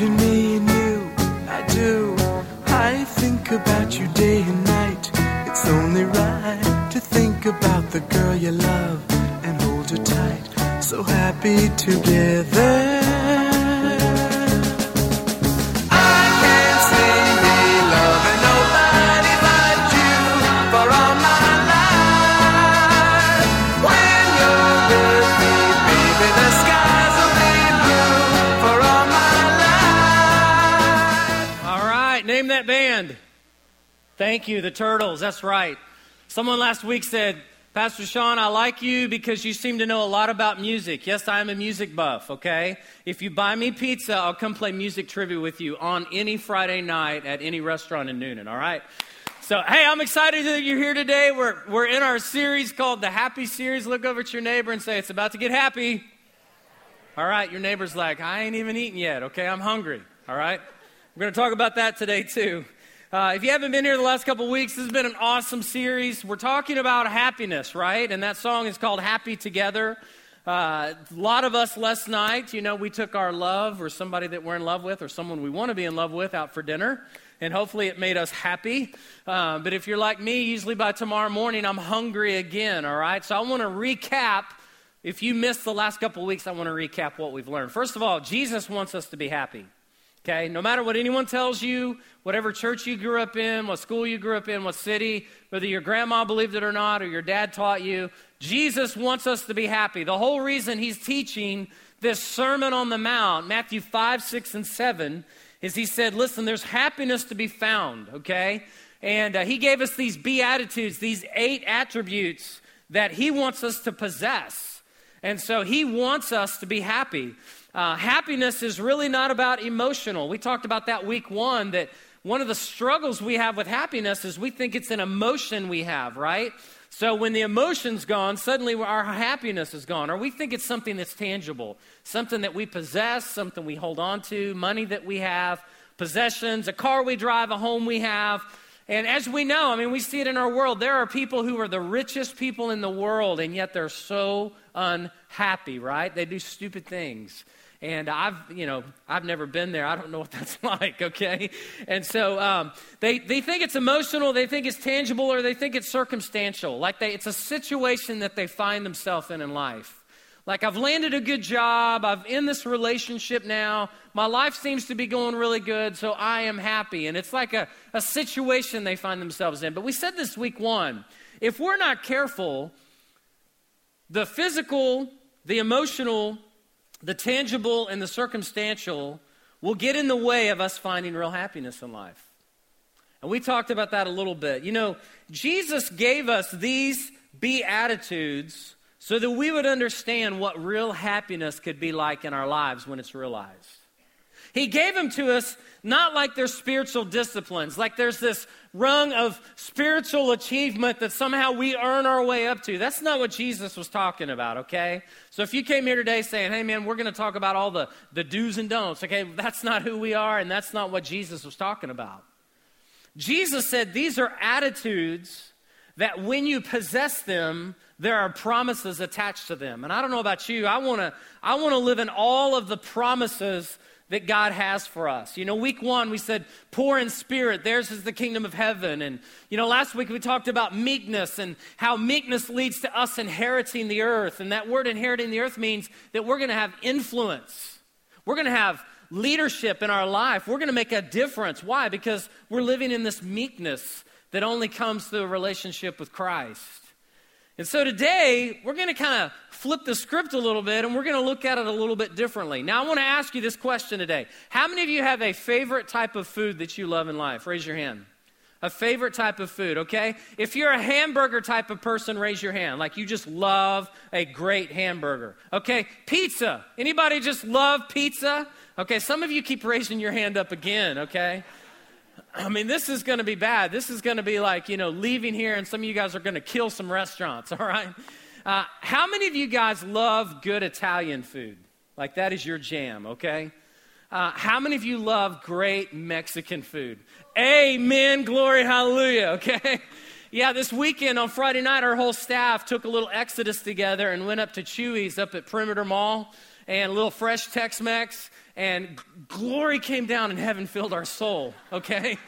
imagine me and you, I do. I think about you day and night. It's only right to think about the girl you love and hold her tight. So happy together. Thank you, the Turtles. That's right. Someone last week said, Pastor Sean, I like you because you seem to know a lot about music. Yes, I am a music buff, okay? If you buy me pizza, I'll come play music trivia with you on any Friday night at any restaurant in Newnan, all right? So, hey, I'm excited that you're here today. We're, we're in our series called the Happy Series. Look over at your neighbor and say, It's about to get happy. All right, your neighbor's like, I ain't even eaten yet, okay? I'm hungry, all right? We're going to talk about that today, too. Uh, if you haven't been here the last couple weeks, this has been an awesome series. We're talking about happiness, right? And that song is called Happy Together. Uh, a lot of us last night, you know, we took our love or somebody that we're in love with or someone we want to be in love with out for dinner. And hopefully it made us happy. Uh, but if you're like me, usually by tomorrow morning, I'm hungry again, all right? So I want to recap. If you missed the last couple weeks, I want to recap what we've learned. First of all, Jesus wants us to be happy. Okay, no matter what anyone tells you, whatever church you grew up in, what school you grew up in, what city, whether your grandma believed it or not, or your dad taught you, Jesus wants us to be happy. The whole reason he's teaching this Sermon on the Mount, Matthew 5, 6, and 7, is he said, Listen, there's happiness to be found, okay? And uh, he gave us these beatitudes, these eight attributes that he wants us to possess. And so he wants us to be happy. Uh, happiness is really not about emotional. We talked about that week one that one of the struggles we have with happiness is we think it's an emotion we have, right? So when the emotion's gone, suddenly our happiness is gone. Or we think it's something that's tangible, something that we possess, something we hold on to, money that we have, possessions, a car we drive, a home we have. And as we know, I mean, we see it in our world. There are people who are the richest people in the world, and yet they're so unhappy, right? They do stupid things. And I've, you know, I've never been there. I don't know what that's like, okay? And so um, they, they think it's emotional, they think it's tangible, or they think it's circumstantial. Like they, it's a situation that they find themselves in in life. Like I've landed a good job, I'm in this relationship now, my life seems to be going really good, so I am happy. And it's like a, a situation they find themselves in. But we said this week one if we're not careful, the physical, the emotional, the tangible, and the circumstantial will get in the way of us finding real happiness in life. And we talked about that a little bit. You know, Jesus gave us these beatitudes so that we would understand what real happiness could be like in our lives when it's realized. He gave them to us not like they're spiritual disciplines, like there's this rung of spiritual achievement that somehow we earn our way up to. That's not what Jesus was talking about, okay? So if you came here today saying, hey man, we're going to talk about all the, the do's and don'ts, okay, that's not who we are, and that's not what Jesus was talking about. Jesus said these are attitudes that when you possess them, there are promises attached to them. And I don't know about you, I want to I want to live in all of the promises that God has for us. You know, week one, we said, poor in spirit, theirs is the kingdom of heaven. And, you know, last week we talked about meekness and how meekness leads to us inheriting the earth. And that word inheriting the earth means that we're going to have influence. We're going to have leadership in our life. We're going to make a difference. Why? Because we're living in this meekness that only comes through a relationship with Christ. And so today, we're going to kind of flip the script a little bit and we're going to look at it a little bit differently. Now, I want to ask you this question today. How many of you have a favorite type of food that you love in life? Raise your hand. A favorite type of food, okay? If you're a hamburger type of person, raise your hand. Like you just love a great hamburger. Okay? Pizza. Anybody just love pizza? Okay, some of you keep raising your hand up again, okay? I mean, this is going to be bad. This is going to be like, you know, leaving here and some of you guys are going to kill some restaurants, all right? Uh, how many of you guys love good Italian food? Like, that is your jam, okay? Uh, how many of you love great Mexican food? Amen, glory, hallelujah, okay? Yeah, this weekend on Friday night, our whole staff took a little exodus together and went up to Chuy's up at Perimeter Mall. and a little fresh Tex Mex, and glory came down and heaven filled our soul, okay?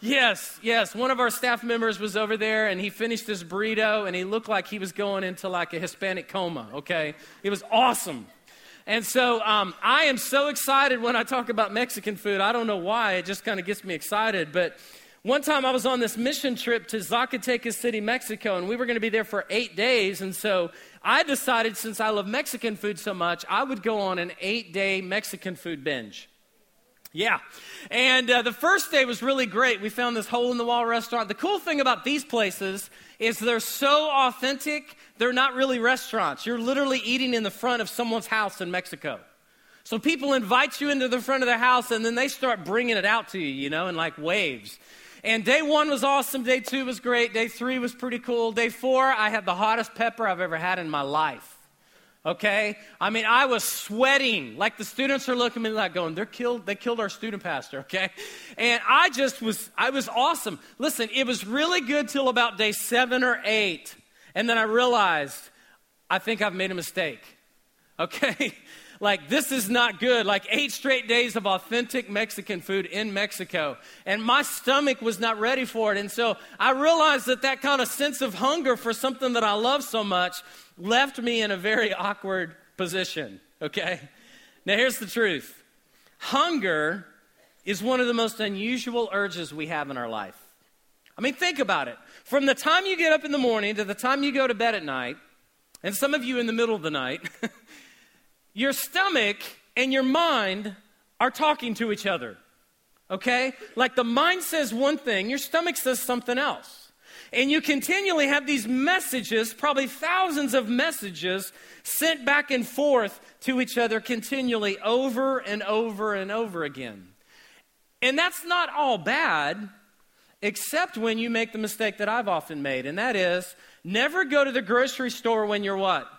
Yes, yes. One of our staff members was over there and he finished his burrito and he looked like he was going into like a Hispanic coma, okay? It was awesome. And so um, I am so excited when I talk about Mexican food. I don't know why, it just kind of gets me excited. But one time I was on this mission trip to Zacatecas City, Mexico, and we were going to be there for eight days. And so I decided, since I love Mexican food so much, I would go on an eight day Mexican food binge. Yeah. And uh, the first day was really great. We found this hole in the wall restaurant. The cool thing about these places is they're so authentic, they're not really restaurants. You're literally eating in the front of someone's house in Mexico. So people invite you into the front of their house and then they start bringing it out to you, you know, in like waves. And day one was awesome. Day two was great. Day three was pretty cool. Day four, I had the hottest pepper I've ever had in my life okay i mean i was sweating like the students are looking at me like going they're killed they killed our student pastor okay and i just was i was awesome listen it was really good till about day seven or eight and then i realized i think i've made a mistake okay like this is not good like eight straight days of authentic mexican food in mexico and my stomach was not ready for it and so i realized that that kind of sense of hunger for something that i love so much left me in a very awkward position, okay? Now, here's the truth hunger is one of the most unusual urges we have in our life. I mean, think about it. From the time you get up in the morning to the time you go to bed at night, and some of you in the middle of the night, your stomach and your mind are talking to each other. Okay? Like the mind says one thing, your stomach says something else. And you continually have these messages, probably thousands of messages, sent back and forth to each other continually over and over and over again. And that's not all bad, except when you make the mistake that I've often made, and that is never go to the grocery store when you're what?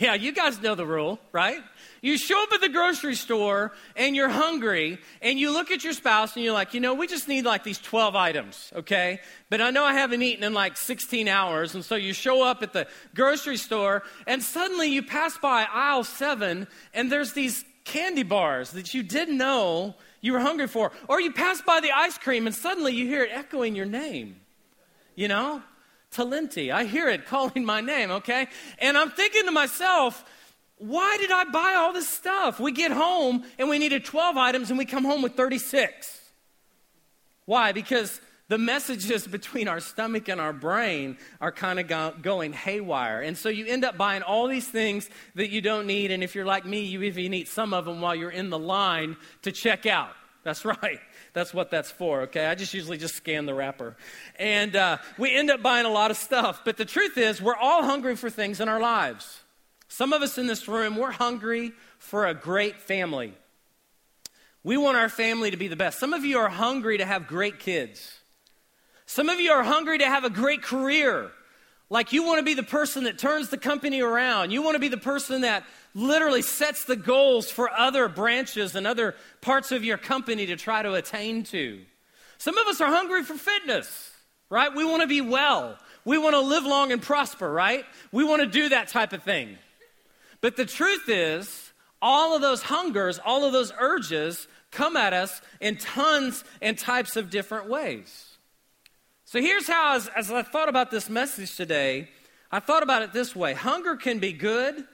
Yeah, you guys know the rule, right? You show up at the grocery store and you're hungry and you look at your spouse and you're like, you know, we just need like these 12 items, okay? But I know I haven't eaten in like 16 hours. And so you show up at the grocery store and suddenly you pass by aisle seven and there's these candy bars that you didn't know you were hungry for. Or you pass by the ice cream and suddenly you hear it echoing your name, you know? Talenti. I hear it calling my name, okay? And I'm thinking to myself, why did I buy all this stuff? We get home and we needed 12 items and we come home with 36. Why? Because the messages between our stomach and our brain are kind of go- going haywire. And so you end up buying all these things that you don't need. And if you're like me, you even eat some of them while you're in the line to check out. That's right. That's what that's for, okay? I just usually just scan the wrapper. And uh, we end up buying a lot of stuff. But the truth is, we're all hungry for things in our lives. Some of us in this room, we're hungry for a great family. We want our family to be the best. Some of you are hungry to have great kids. Some of you are hungry to have a great career. Like you want to be the person that turns the company around. You want to be the person that literally sets the goals for other branches and other parts of your company to try to attain to. Some of us are hungry for fitness, right? We want to be well. We want to live long and prosper, right? We want to do that type of thing. But the truth is, all of those hungers, all of those urges come at us in tons and types of different ways. So here's how, as, as I thought about this message today, I thought about it this way hunger can be good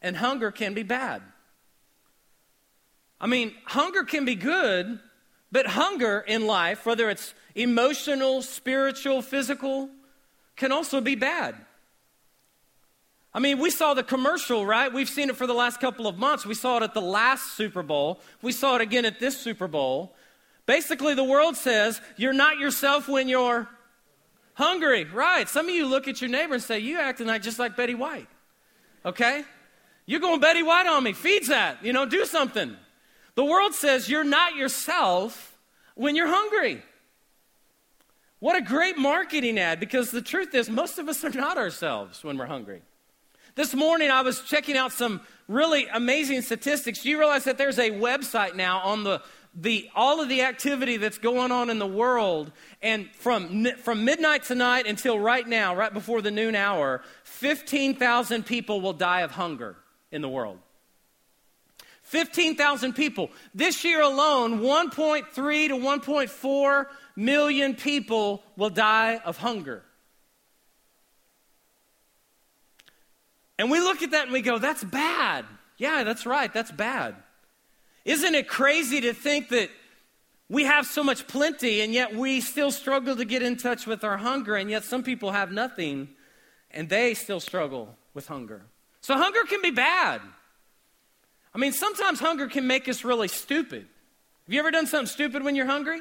and hunger can be bad. I mean, hunger can be good, but hunger in life, whether it's emotional, spiritual, physical, can also be bad. I mean, we saw the commercial, right? We've seen it for the last couple of months. We saw it at the last Super Bowl. We saw it again at this Super Bowl. Basically, the world says you're not yourself when you're hungry, right? Some of you look at your neighbor and say, You acting like just like Betty White, okay? You're going Betty White on me. Feeds that, you know, do something. The world says you're not yourself when you're hungry. What a great marketing ad because the truth is, most of us are not ourselves when we're hungry. This morning I was checking out some really amazing statistics. Do you realize that there's a website now on the the, all of the activity that's going on in the world, and from, from midnight tonight until right now, right before the noon hour, 15,000 people will die of hunger in the world. 15,000 people. This year alone, 1.3 to 1.4 million people will die of hunger. And we look at that and we go, that's bad. Yeah, that's right, that's bad. Isn't it crazy to think that we have so much plenty and yet we still struggle to get in touch with our hunger, and yet some people have nothing and they still struggle with hunger? So, hunger can be bad. I mean, sometimes hunger can make us really stupid. Have you ever done something stupid when you're hungry?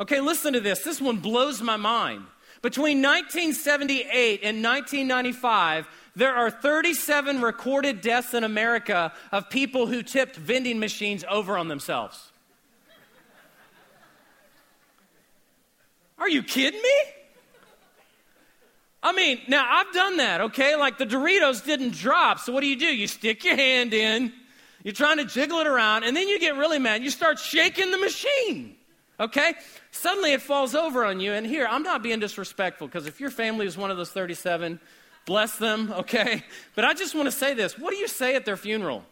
Okay, listen to this. This one blows my mind. Between 1978 and 1995, there are 37 recorded deaths in America of people who tipped vending machines over on themselves. Are you kidding me? I mean, now I've done that, okay? Like the Doritos didn't drop, so what do you do? You stick your hand in, you're trying to jiggle it around, and then you get really mad. You start shaking the machine, okay? Suddenly it falls over on you, and here, I'm not being disrespectful because if your family is one of those 37, bless them, okay? But I just want to say this what do you say at their funeral?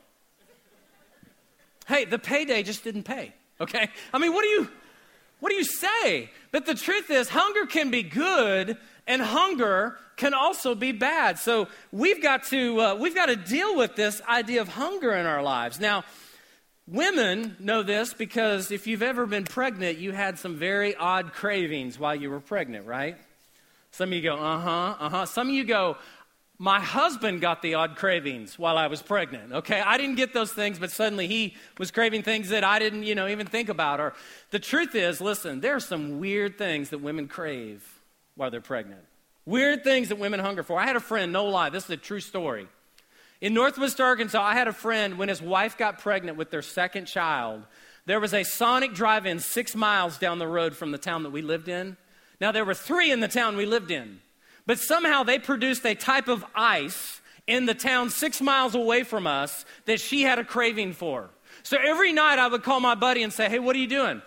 Hey, the payday just didn't pay, okay? I mean, what do you. What do you say? But the truth is, hunger can be good, and hunger can also be bad. So we've got to uh, we've got to deal with this idea of hunger in our lives. Now, women know this because if you've ever been pregnant, you had some very odd cravings while you were pregnant, right? Some of you go, uh huh, uh huh. Some of you go, my husband got the odd cravings while I was pregnant. Okay, I didn't get those things, but suddenly he was craving things that I didn't, you know, even think about. Or the truth is, listen, there are some weird things that women crave while they're pregnant. Weird things that women hunger for. I had a friend, no lie, this is a true story. In Northwest Arkansas, I had a friend when his wife got pregnant with their second child. There was a Sonic drive in six miles down the road from the town that we lived in. Now, there were three in the town we lived in. But somehow they produced a type of ice in the town six miles away from us that she had a craving for. So every night I would call my buddy and say, Hey, what are you doing?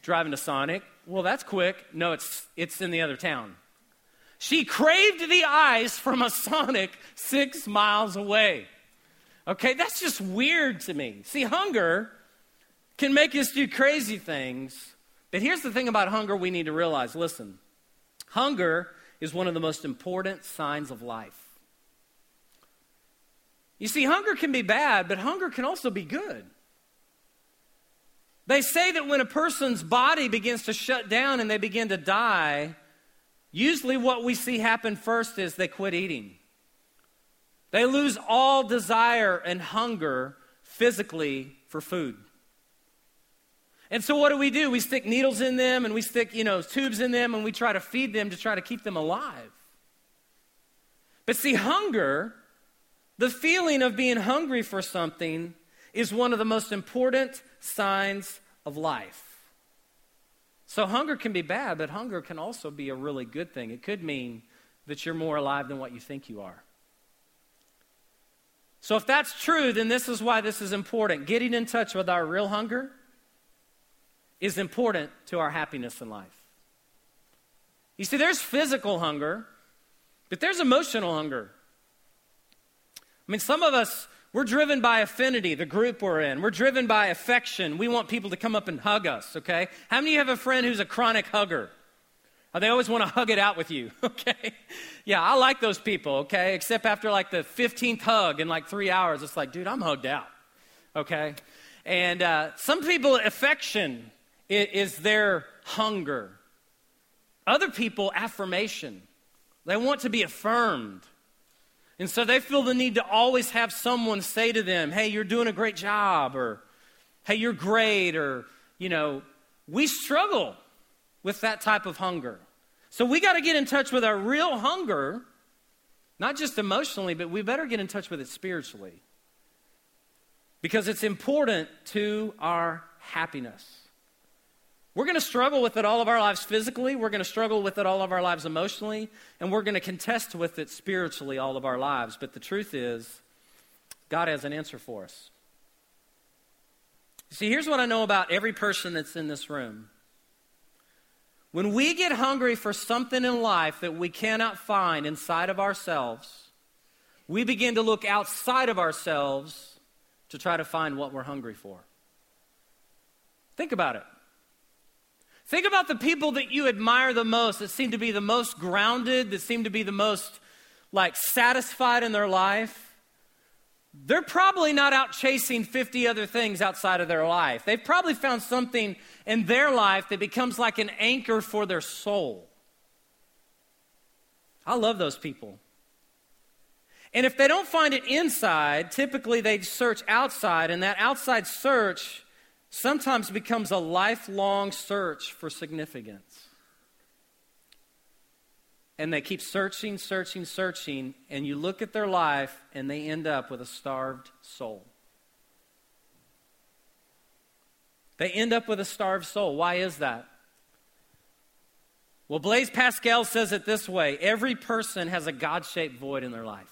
Driving to Sonic. Well, that's quick. No, it's, it's in the other town. She craved the ice from a Sonic six miles away. Okay, that's just weird to me. See, hunger can make us do crazy things. But here's the thing about hunger we need to realize listen, hunger is one of the most important signs of life. You see, hunger can be bad, but hunger can also be good. They say that when a person's body begins to shut down and they begin to die, usually what we see happen first is they quit eating. They lose all desire and hunger physically for food. And so what do we do? We stick needles in them and we stick, you know, tubes in them and we try to feed them to try to keep them alive. But see, hunger, the feeling of being hungry for something, is one of the most important signs of life. So hunger can be bad, but hunger can also be a really good thing. It could mean that you're more alive than what you think you are. So if that's true, then this is why this is important. Getting in touch with our real hunger is important to our happiness in life. You see, there's physical hunger, but there's emotional hunger. I mean, some of us, we're driven by affinity, the group we're in. We're driven by affection. We want people to come up and hug us, okay? How many of you have a friend who's a chronic hugger? Or they always want to hug it out with you, okay? Yeah, I like those people, okay? Except after like the 15th hug in like three hours, it's like, dude, I'm hugged out, okay? And uh, some people, affection is their hunger. Other people, affirmation. They want to be affirmed. And so they feel the need to always have someone say to them, hey, you're doing a great job, or hey, you're great, or, you know, we struggle with that type of hunger. So we got to get in touch with our real hunger, not just emotionally, but we better get in touch with it spiritually. Because it's important to our happiness. We're going to struggle with it all of our lives physically. We're going to struggle with it all of our lives emotionally. And we're going to contest with it spiritually all of our lives. But the truth is, God has an answer for us. See, here's what I know about every person that's in this room. When we get hungry for something in life that we cannot find inside of ourselves, we begin to look outside of ourselves to try to find what we're hungry for. Think about it. Think about the people that you admire the most, that seem to be the most grounded, that seem to be the most like satisfied in their life. They're probably not out chasing 50 other things outside of their life. They've probably found something in their life that becomes like an anchor for their soul. I love those people. And if they don't find it inside, typically they search outside, and that outside search sometimes becomes a lifelong search for significance. And they keep searching, searching, searching, and you look at their life, and they end up with a starved soul. They end up with a starved soul. Why is that? Well, Blaise Pascal says it this way every person has a God shaped void in their life.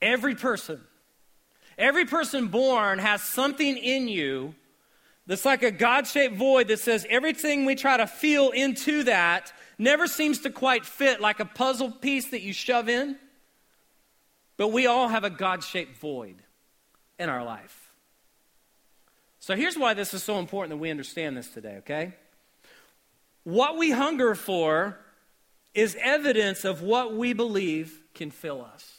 Every person. Every person born has something in you that's like a God shaped void that says everything we try to feel into that never seems to quite fit like a puzzle piece that you shove in. But we all have a God shaped void in our life. So here's why this is so important that we understand this today, okay? What we hunger for is evidence of what we believe can fill us.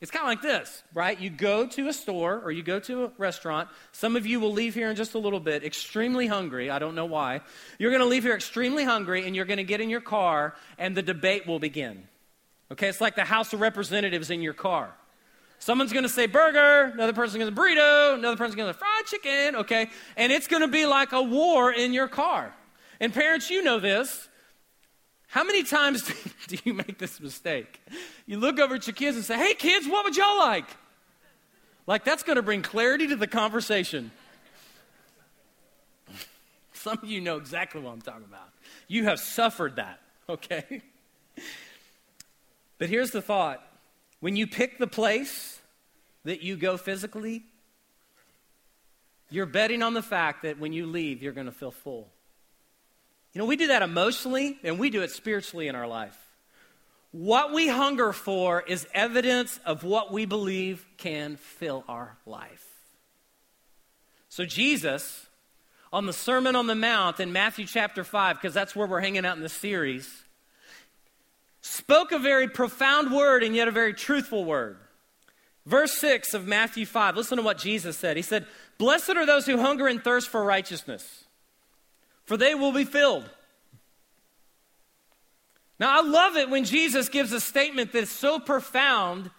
It's kind of like this, right? You go to a store or you go to a restaurant. Some of you will leave here in just a little bit extremely hungry. I don't know why. You're going to leave here extremely hungry and you're going to get in your car and the debate will begin. Okay, it's like the House of Representatives in your car. Someone's going to say burger, another person's going to burrito, another person's going to fried chicken, okay? And it's going to be like a war in your car. And parents, you know this. How many times do you make this mistake? You look over at your kids and say, hey, kids, what would y'all like? Like, that's going to bring clarity to the conversation. Some of you know exactly what I'm talking about. You have suffered that, okay? But here's the thought when you pick the place that you go physically, you're betting on the fact that when you leave, you're going to feel full. You know, we do that emotionally and we do it spiritually in our life. What we hunger for is evidence of what we believe can fill our life. So, Jesus, on the Sermon on the Mount in Matthew chapter 5, because that's where we're hanging out in the series, spoke a very profound word and yet a very truthful word. Verse 6 of Matthew 5, listen to what Jesus said. He said, Blessed are those who hunger and thirst for righteousness for they will be filled. Now, I love it when Jesus gives a statement that's so profound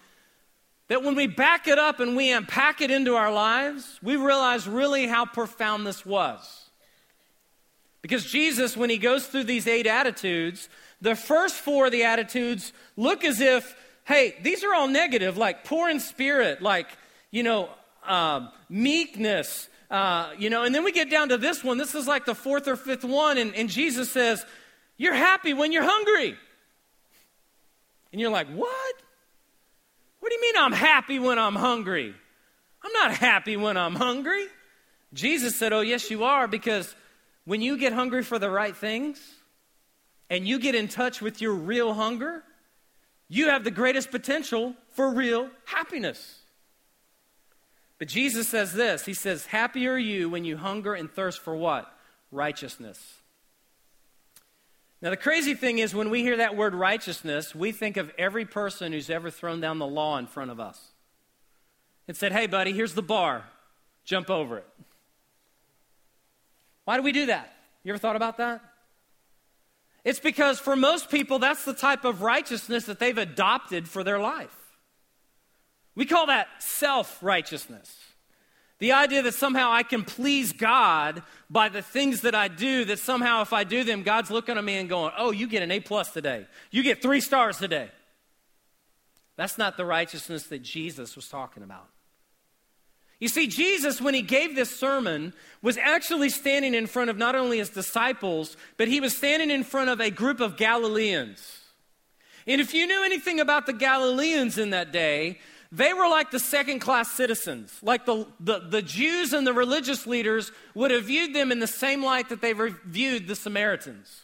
that when we back it up and we unpack it into our lives, we realize really how profound this was. Because Jesus, when he goes through these eight attitudes, the first four of the attitudes look as if, hey, these are all negative, like poor in spirit, like, you know, uh, meekness, uh, you know, and then we get down to this one. This is like the fourth or fifth one, and, and Jesus says, You're happy when you're hungry. And you're like, What? What do you mean I'm happy when I'm hungry? I'm not happy when I'm hungry. Jesus said, Oh, yes, you are, because when you get hungry for the right things and you get in touch with your real hunger, you have the greatest potential for real happiness. But Jesus says this He says, Happy are you when you hunger and thirst for what? Righteousness. Now, the crazy thing is, when we hear that word righteousness, we think of every person who's ever thrown down the law in front of us and said, Hey, buddy, here's the bar, jump over it. Why do we do that? You ever thought about that? It's because for most people, that's the type of righteousness that they've adopted for their life. We call that self righteousness. The idea that somehow I can please God by the things that I do, that somehow if I do them, God's looking at me and going, Oh, you get an A plus today. You get three stars today. That's not the righteousness that Jesus was talking about. You see, Jesus, when he gave this sermon, was actually standing in front of not only his disciples, but he was standing in front of a group of Galileans. And if you knew anything about the Galileans in that day, they were like the second class citizens. Like the, the, the, Jews and the religious leaders would have viewed them in the same light that they viewed the Samaritans.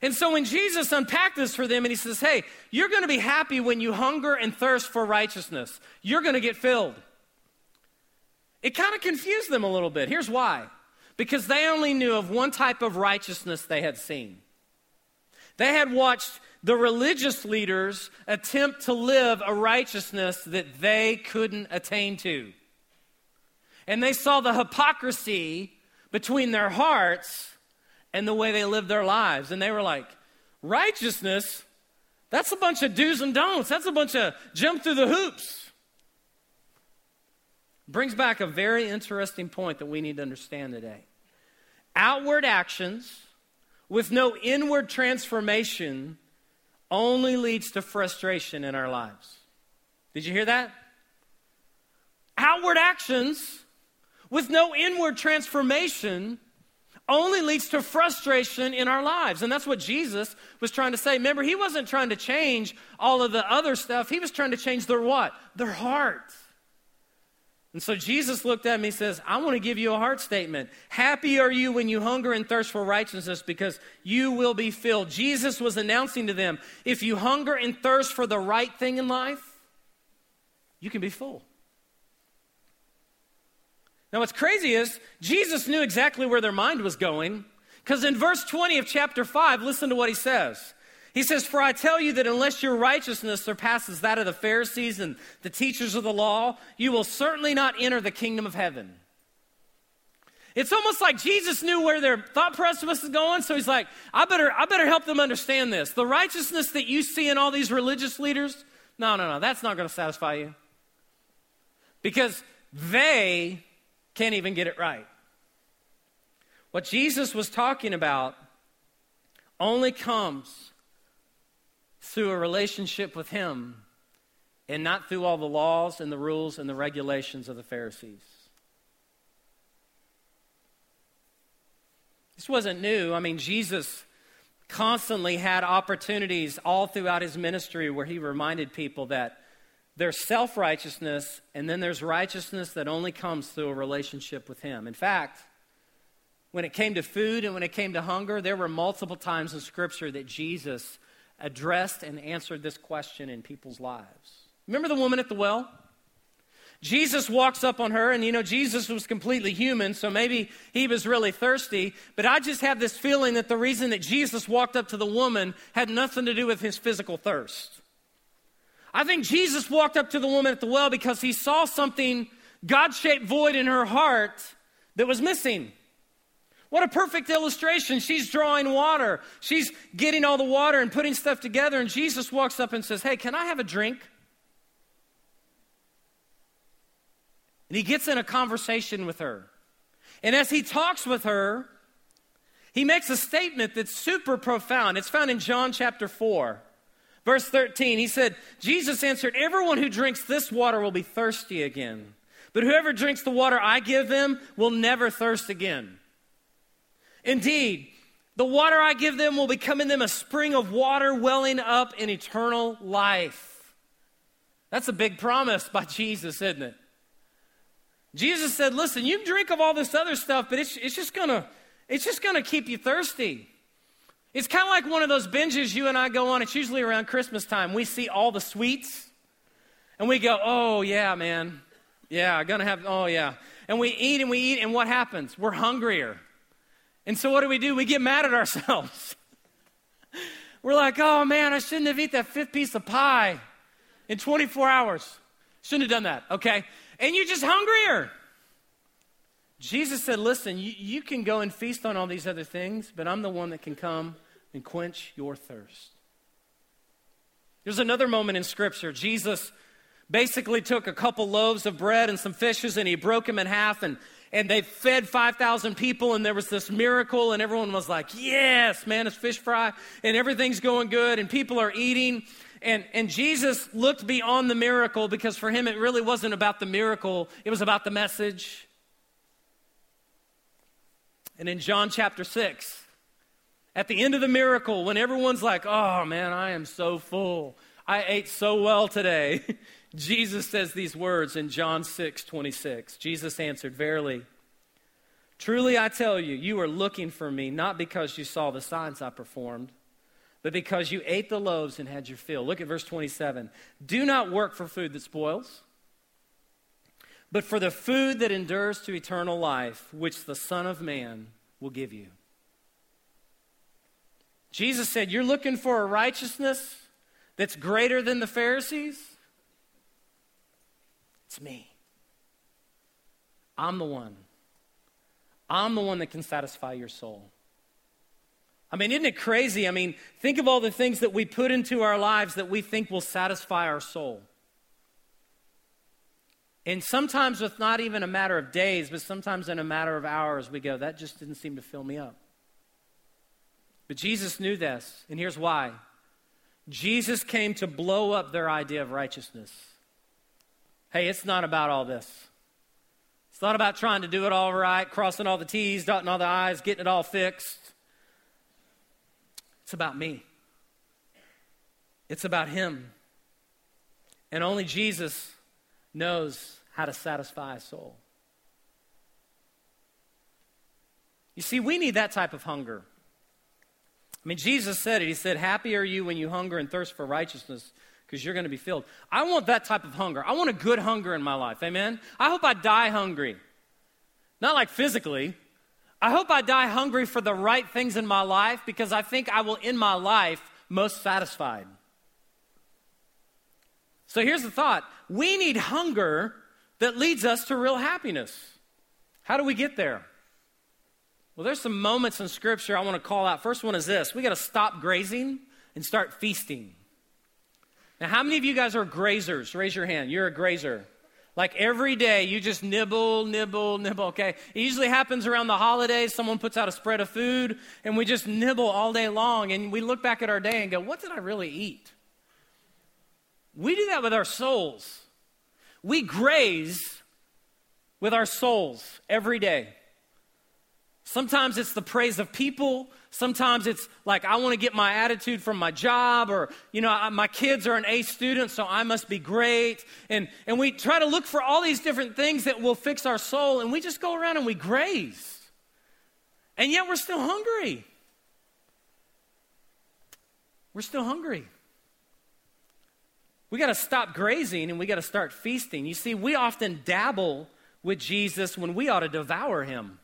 And so when Jesus unpacked this for them and he says, Hey, you're going to be happy when you hunger and thirst for righteousness, you're going to get filled. It kind of confused them a little bit. Here's why because they only knew of one type of righteousness they had seen. They had watched the religious leaders attempt to live a righteousness that they couldn't attain to. And they saw the hypocrisy between their hearts and the way they lived their lives. And they were like, righteousness? That's a bunch of do's and don'ts. That's a bunch of jump through the hoops. Brings back a very interesting point that we need to understand today. Outward actions with no inward transformation only leads to frustration in our lives. Did you hear that? Outward actions with no inward transformation only leads to frustration in our lives. And that's what Jesus was trying to say. Remember, he wasn't trying to change all of the other stuff. He was trying to change their what? Their heart. And so Jesus looked at me and says, I want to give you a heart statement. Happy are you when you hunger and thirst for righteousness because you will be filled. Jesus was announcing to them, if you hunger and thirst for the right thing in life, you can be full. Now, what's crazy is Jesus knew exactly where their mind was going because in verse 20 of chapter 5, listen to what he says. He says, For I tell you that unless your righteousness surpasses that of the Pharisees and the teachers of the law, you will certainly not enter the kingdom of heaven. It's almost like Jesus knew where their thought process was going, so he's like, I better, I better help them understand this. The righteousness that you see in all these religious leaders, no, no, no, that's not going to satisfy you. Because they can't even get it right. What Jesus was talking about only comes through a relationship with Him and not through all the laws and the rules and the regulations of the Pharisees. This wasn't new. I mean, Jesus constantly had opportunities all throughout his ministry where he reminded people that there's self righteousness, and then there's righteousness that only comes through a relationship with Him. In fact, when it came to food and when it came to hunger, there were multiple times in Scripture that Jesus addressed and answered this question in people's lives. Remember the woman at the well? Jesus walks up on her, and you know, Jesus was completely human, so maybe he was really thirsty. But I just have this feeling that the reason that Jesus walked up to the woman had nothing to do with his physical thirst. I think Jesus walked up to the woman at the well because he saw something God shaped void in her heart that was missing. What a perfect illustration. She's drawing water. She's getting all the water and putting stuff together, and Jesus walks up and says, Hey, can I have a drink? And he gets in a conversation with her. And as he talks with her, he makes a statement that's super profound. It's found in John chapter 4. Verse 13, he said, Jesus answered, Everyone who drinks this water will be thirsty again. But whoever drinks the water I give them will never thirst again. Indeed, the water I give them will become in them a spring of water welling up in eternal life. That's a big promise by Jesus, isn't it? Jesus said, Listen, you can drink of all this other stuff, but it's, it's just gonna, it's just gonna keep you thirsty. It's kind of like one of those binges you and I go on. It's usually around Christmas time. We see all the sweets and we go, oh, yeah, man. Yeah, gonna have, oh, yeah. And we eat and we eat, and what happens? We're hungrier. And so what do we do? We get mad at ourselves. We're like, oh, man, I shouldn't have eaten that fifth piece of pie in 24 hours. Shouldn't have done that, okay? And you're just hungrier. Jesus said, listen, you, you can go and feast on all these other things, but I'm the one that can come and quench your thirst. There's another moment in Scripture. Jesus basically took a couple loaves of bread and some fishes and he broke them in half and, and they fed 5,000 people and there was this miracle and everyone was like, yes, man, it's fish fry and everything's going good and people are eating. And, and Jesus looked beyond the miracle because for him it really wasn't about the miracle, it was about the message. And in John chapter 6, at the end of the miracle, when everyone's like, oh man, I am so full. I ate so well today. Jesus says these words in John 6 26. Jesus answered, Verily, truly I tell you, you are looking for me not because you saw the signs I performed, but because you ate the loaves and had your fill. Look at verse 27. Do not work for food that spoils, but for the food that endures to eternal life, which the Son of Man will give you. Jesus said, You're looking for a righteousness that's greater than the Pharisees? It's me. I'm the one. I'm the one that can satisfy your soul. I mean, isn't it crazy? I mean, think of all the things that we put into our lives that we think will satisfy our soul. And sometimes, with not even a matter of days, but sometimes in a matter of hours, we go, that just didn't seem to fill me up. But Jesus knew this, and here's why Jesus came to blow up their idea of righteousness. Hey, it's not about all this. It's not about trying to do it all right, crossing all the T's, dotting all the I's, getting it all fixed. It's about me. It's about Him. And only Jesus knows how to satisfy a soul. You see, we need that type of hunger. I mean, Jesus said it. He said, Happy are you when you hunger and thirst for righteousness, because you're going to be filled. I want that type of hunger. I want a good hunger in my life. Amen? I hope I die hungry. Not like physically. I hope I die hungry for the right things in my life because I think I will end my life most satisfied. So here's the thought we need hunger that leads us to real happiness. How do we get there? Well, there's some moments in Scripture I want to call out. First one is this we got to stop grazing and start feasting. Now, how many of you guys are grazers? Raise your hand. You're a grazer. Like every day, you just nibble, nibble, nibble, okay? It usually happens around the holidays. Someone puts out a spread of food, and we just nibble all day long, and we look back at our day and go, What did I really eat? We do that with our souls. We graze with our souls every day. Sometimes it's the praise of people. Sometimes it's like, I want to get my attitude from my job, or, you know, I, my kids are an A student, so I must be great. And, and we try to look for all these different things that will fix our soul, and we just go around and we graze. And yet we're still hungry. We're still hungry. We got to stop grazing and we got to start feasting. You see, we often dabble with Jesus when we ought to devour him.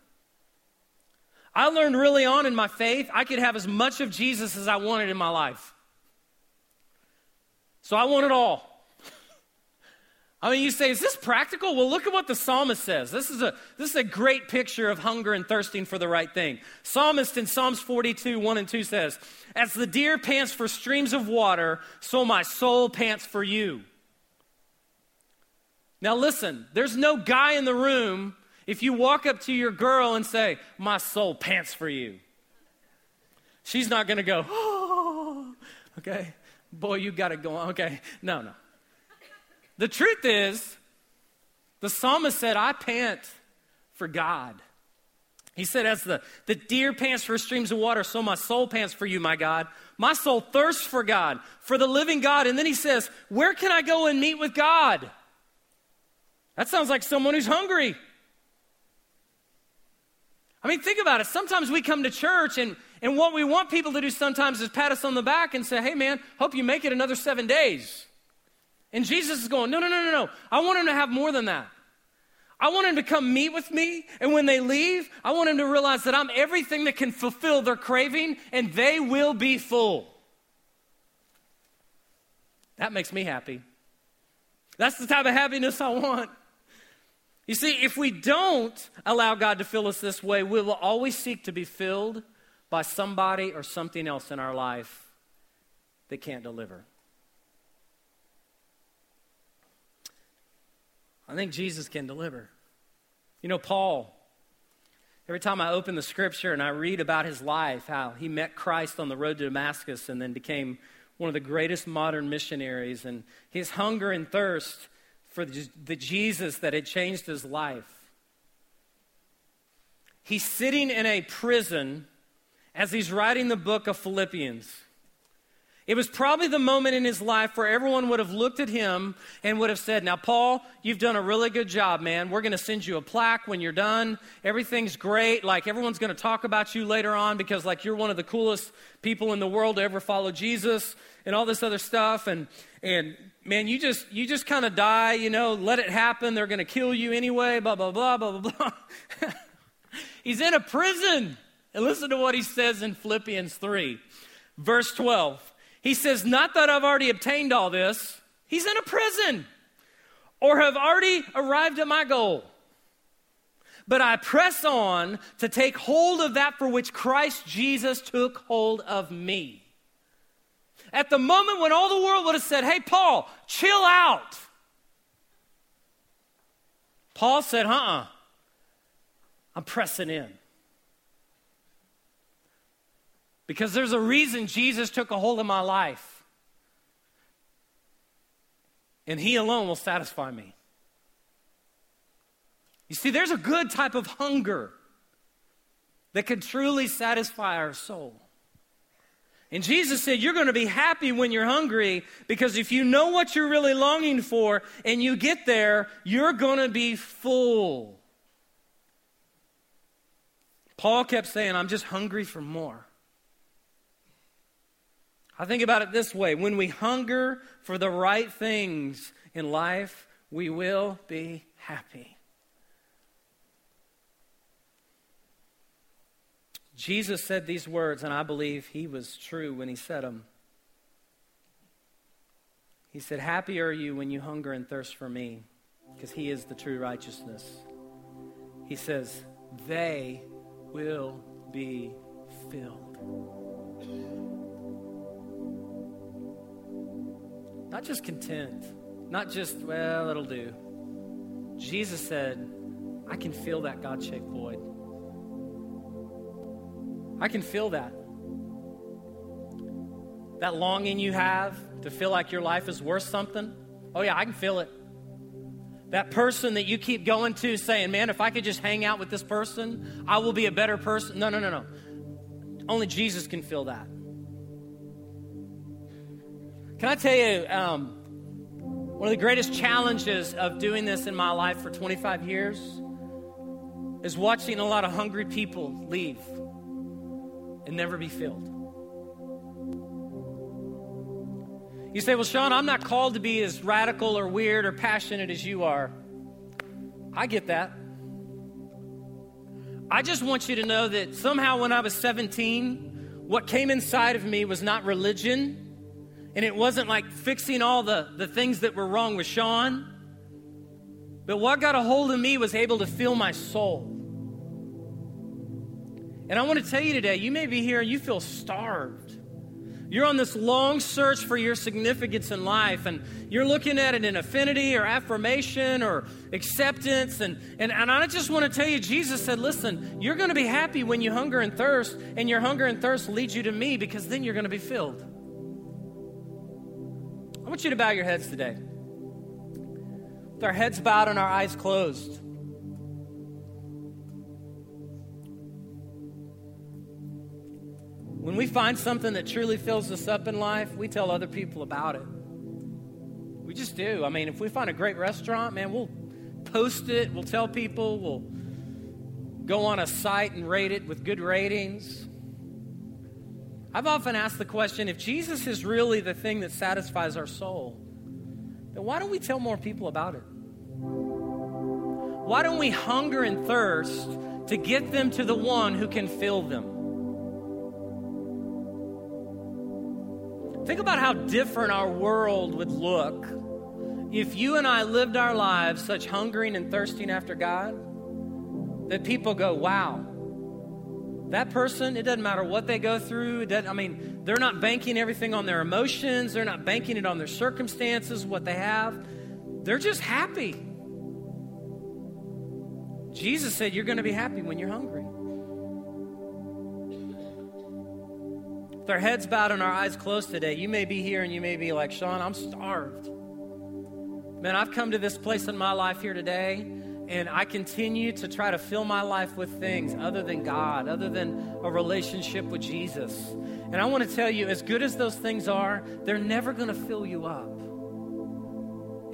I learned really on in my faith, I could have as much of Jesus as I wanted in my life. So I want it all. I mean, you say, is this practical? Well, look at what the psalmist says. This is a, this is a great picture of hunger and thirsting for the right thing. Psalmist in Psalms 42, 1 and 2 says, As the deer pants for streams of water, so my soul pants for you. Now, listen, there's no guy in the room if you walk up to your girl and say, My soul pants for you, she's not going to go, Oh, okay, boy, you got it going. Okay, no, no. The truth is, the psalmist said, I pant for God. He said, As the, the deer pants for streams of water, so my soul pants for you, my God. My soul thirsts for God, for the living God. And then he says, Where can I go and meet with God? That sounds like someone who's hungry. I mean, think about it. Sometimes we come to church, and, and what we want people to do sometimes is pat us on the back and say, hey, man, hope you make it another seven days. And Jesus is going, no, no, no, no, no. I want them to have more than that. I want them to come meet with me, and when they leave, I want them to realize that I'm everything that can fulfill their craving, and they will be full. That makes me happy. That's the type of happiness I want. You see, if we don't allow God to fill us this way, we will always seek to be filled by somebody or something else in our life that can't deliver. I think Jesus can deliver. You know, Paul, every time I open the scripture and I read about his life, how he met Christ on the road to Damascus and then became one of the greatest modern missionaries, and his hunger and thirst for the Jesus that had changed his life. He's sitting in a prison as he's writing the book of Philippians. It was probably the moment in his life where everyone would have looked at him and would have said, Now, Paul, you've done a really good job, man. We're going to send you a plaque when you're done. Everything's great. Like, everyone's going to talk about you later on because, like, you're one of the coolest people in the world to ever follow Jesus and all this other stuff. And, and man, you just, you just kind of die, you know, let it happen. They're going to kill you anyway, blah, blah, blah, blah, blah, blah. He's in a prison. And listen to what he says in Philippians 3, verse 12. He says, Not that I've already obtained all this, he's in a prison or have already arrived at my goal. But I press on to take hold of that for which Christ Jesus took hold of me. At the moment when all the world would have said, Hey, Paul, chill out. Paul said, Uh uh-uh. uh, I'm pressing in. Because there's a reason Jesus took a hold of my life. And He alone will satisfy me. You see, there's a good type of hunger that can truly satisfy our soul. And Jesus said, You're going to be happy when you're hungry because if you know what you're really longing for and you get there, you're going to be full. Paul kept saying, I'm just hungry for more. I think about it this way when we hunger for the right things in life, we will be happy. Jesus said these words, and I believe he was true when he said them. He said, Happy are you when you hunger and thirst for me, because he is the true righteousness. He says, They will be filled. Not just content, not just, well, it'll do. Jesus said, I can feel that God shaped void. I can feel that. That longing you have to feel like your life is worth something. Oh, yeah, I can feel it. That person that you keep going to saying, man, if I could just hang out with this person, I will be a better person. No, no, no, no. Only Jesus can feel that. Can I tell you, um, one of the greatest challenges of doing this in my life for 25 years is watching a lot of hungry people leave and never be filled. You say, Well, Sean, I'm not called to be as radical or weird or passionate as you are. I get that. I just want you to know that somehow when I was 17, what came inside of me was not religion and it wasn't like fixing all the, the things that were wrong with Sean. But what got a hold of me was able to fill my soul. And I want to tell you today, you may be here and you feel starved. You're on this long search for your significance in life, and you're looking at it in affinity or affirmation or acceptance. And, and, and I just want to tell you, Jesus said, Listen, you're going to be happy when you hunger and thirst, and your hunger and thirst leads you to me because then you're going to be filled. Want you to bow your heads today. With our heads bowed and our eyes closed. When we find something that truly fills us up in life, we tell other people about it. We just do. I mean, if we find a great restaurant, man, we'll post it, we'll tell people, we'll go on a site and rate it with good ratings. I've often asked the question if Jesus is really the thing that satisfies our soul, then why don't we tell more people about it? Why don't we hunger and thirst to get them to the one who can fill them? Think about how different our world would look if you and I lived our lives such hungering and thirsting after God that people go, wow, that person, it doesn't matter what they go through. I mean, they're not banking everything on their emotions, they're not banking it on their circumstances, what they have. They're just happy. Jesus said, You're going to be happy when you're hungry. With our heads bowed and our eyes closed today, you may be here and you may be like, Sean, I'm starved. Man, I've come to this place in my life here today, and I continue to try to fill my life with things other than God, other than a relationship with Jesus. And I want to tell you, as good as those things are, they're never going to fill you up.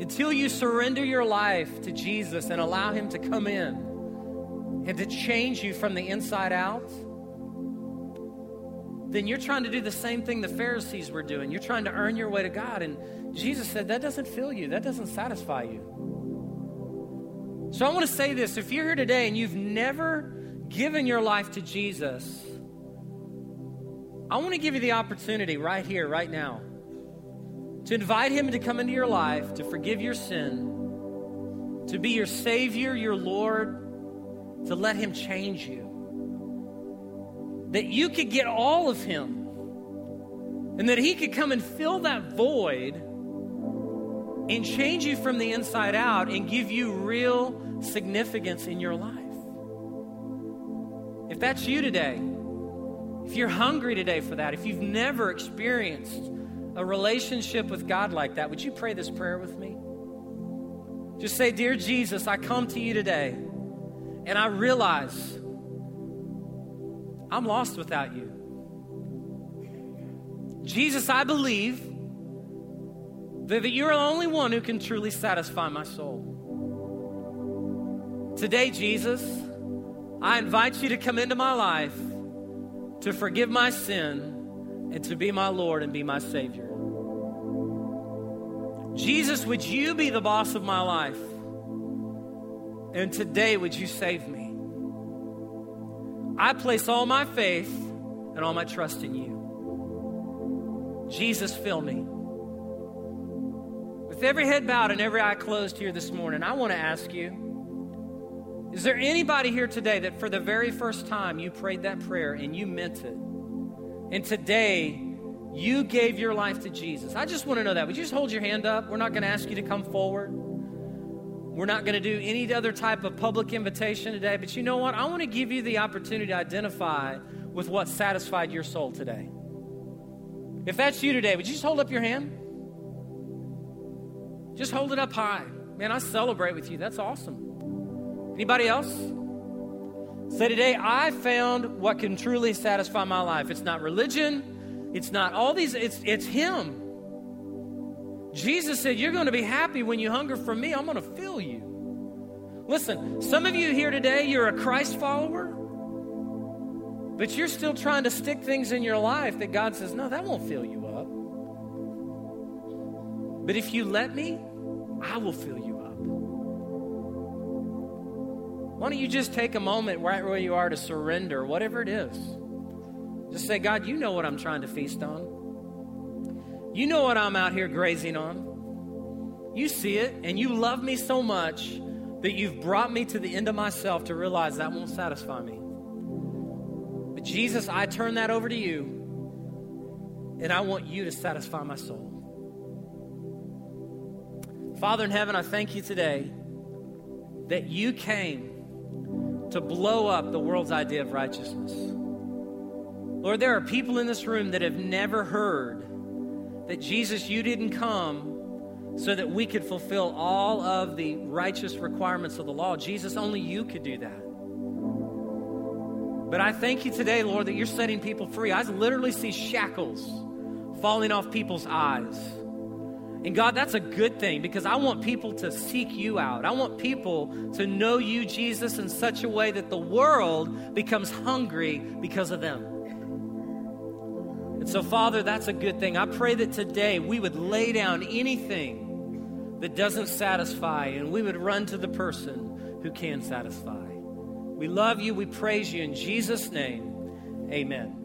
Until you surrender your life to Jesus and allow Him to come in and to change you from the inside out, then you're trying to do the same thing the Pharisees were doing. You're trying to earn your way to God. And Jesus said, that doesn't fill you, that doesn't satisfy you. So I want to say this if you're here today and you've never given your life to Jesus, I want to give you the opportunity right here, right now, to invite Him to come into your life, to forgive your sin, to be your Savior, your Lord, to let Him change you. That you could get all of Him, and that He could come and fill that void and change you from the inside out and give you real significance in your life. If that's you today, if you're hungry today for that, if you've never experienced a relationship with God like that, would you pray this prayer with me? Just say, Dear Jesus, I come to you today and I realize I'm lost without you. Jesus, I believe that you're the only one who can truly satisfy my soul. Today, Jesus, I invite you to come into my life to forgive my sin and to be my Lord and be my Savior. Jesus, would you be the boss of my life? And today, would you save me? I place all my faith and all my trust in you. Jesus, fill me. With every head bowed and every eye closed here this morning, I want to ask you is there anybody here today that for the very first time you prayed that prayer and you meant it? And today you gave your life to Jesus. I just want to know that. Would you just hold your hand up? We're not going to ask you to come forward. We're not going to do any other type of public invitation today. But you know what? I want to give you the opportunity to identify with what satisfied your soul today. If that's you today, would you just hold up your hand? Just hold it up high. Man, I celebrate with you. That's awesome. Anybody else? Say today, I found what can truly satisfy my life. It's not religion, it's not all these, it's, it's Him. Jesus said, You're going to be happy when you hunger for me. I'm going to fill you. Listen, some of you here today, you're a Christ follower, but you're still trying to stick things in your life that God says, No, that won't fill you up. But if you let me, I will fill you up. Why don't you just take a moment right where you are to surrender, whatever it is? Just say, God, you know what I'm trying to feast on. You know what I'm out here grazing on. You see it, and you love me so much that you've brought me to the end of myself to realize that won't satisfy me. But Jesus, I turn that over to you, and I want you to satisfy my soul. Father in heaven, I thank you today that you came to blow up the world's idea of righteousness. Lord, there are people in this room that have never heard that Jesus, you didn't come so that we could fulfill all of the righteous requirements of the law. Jesus, only you could do that. But I thank you today, Lord, that you're setting people free. I literally see shackles falling off people's eyes. And God, that's a good thing because I want people to seek you out. I want people to know you, Jesus, in such a way that the world becomes hungry because of them. And so, Father, that's a good thing. I pray that today we would lay down anything that doesn't satisfy and we would run to the person who can satisfy. We love you. We praise you. In Jesus' name, amen.